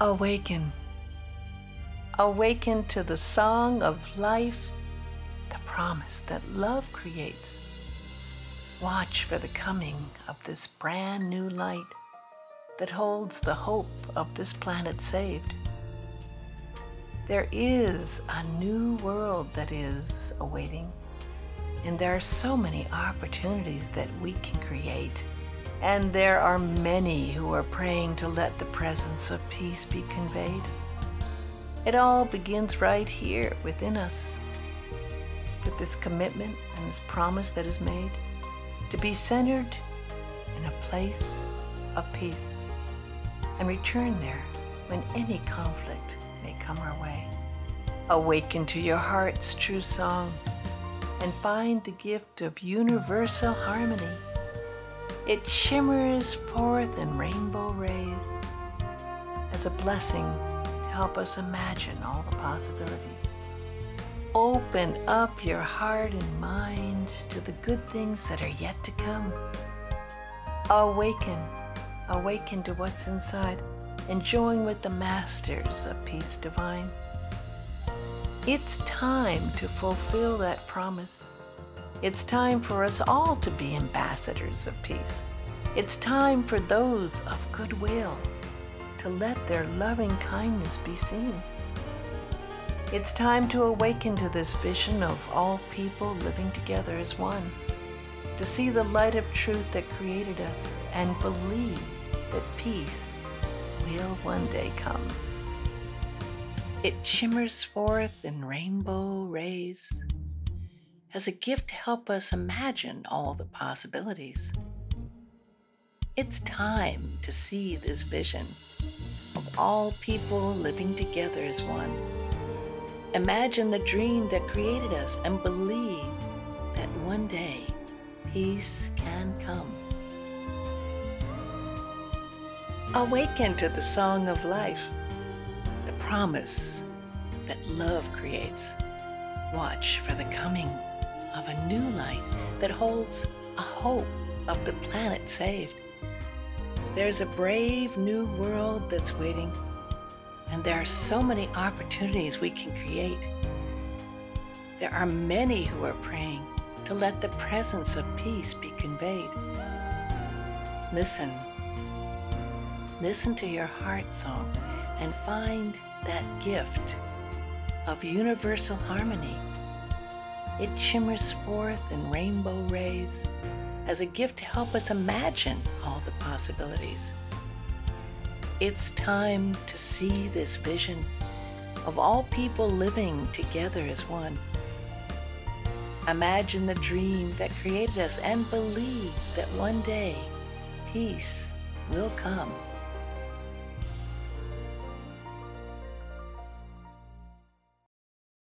Awaken. Awaken to the song of life, the promise that love creates. Watch for the coming of this brand new light that holds the hope of this planet saved. There is a new world that is awaiting, and there are so many opportunities that we can create. And there are many who are praying to let the presence of peace be conveyed. It all begins right here within us with this commitment and this promise that is made to be centered in a place of peace and return there when any conflict may come our way. Awaken to your heart's true song and find the gift of universal harmony it shimmers forth in rainbow rays as a blessing to help us imagine all the possibilities. Open up your heart and mind to the good things that are yet to come. Awaken, awaken to what's inside, enjoying with the masters of peace divine. It's time to fulfill that promise it's time for us all to be ambassadors of peace. It's time for those of goodwill to let their loving kindness be seen. It's time to awaken to this vision of all people living together as one, to see the light of truth that created us and believe that peace will one day come. It shimmers forth in rainbow rays as a gift to help us imagine all the possibilities. It's time to see this vision of all people living together as one. Imagine the dream that created us and believe that one day peace can come. Awaken to the song of life, the promise that love creates. Watch for the coming of a new light that holds a hope of the planet saved. There's a brave new world that's waiting, and there are so many opportunities we can create. There are many who are praying to let the presence of peace be conveyed. Listen. Listen to your heart song and find that gift of universal harmony it shimmers forth in rainbow rays as a gift to help us imagine all the possibilities. It's time to see this vision of all people living together as one. Imagine the dream that created us and believe that one day peace will come.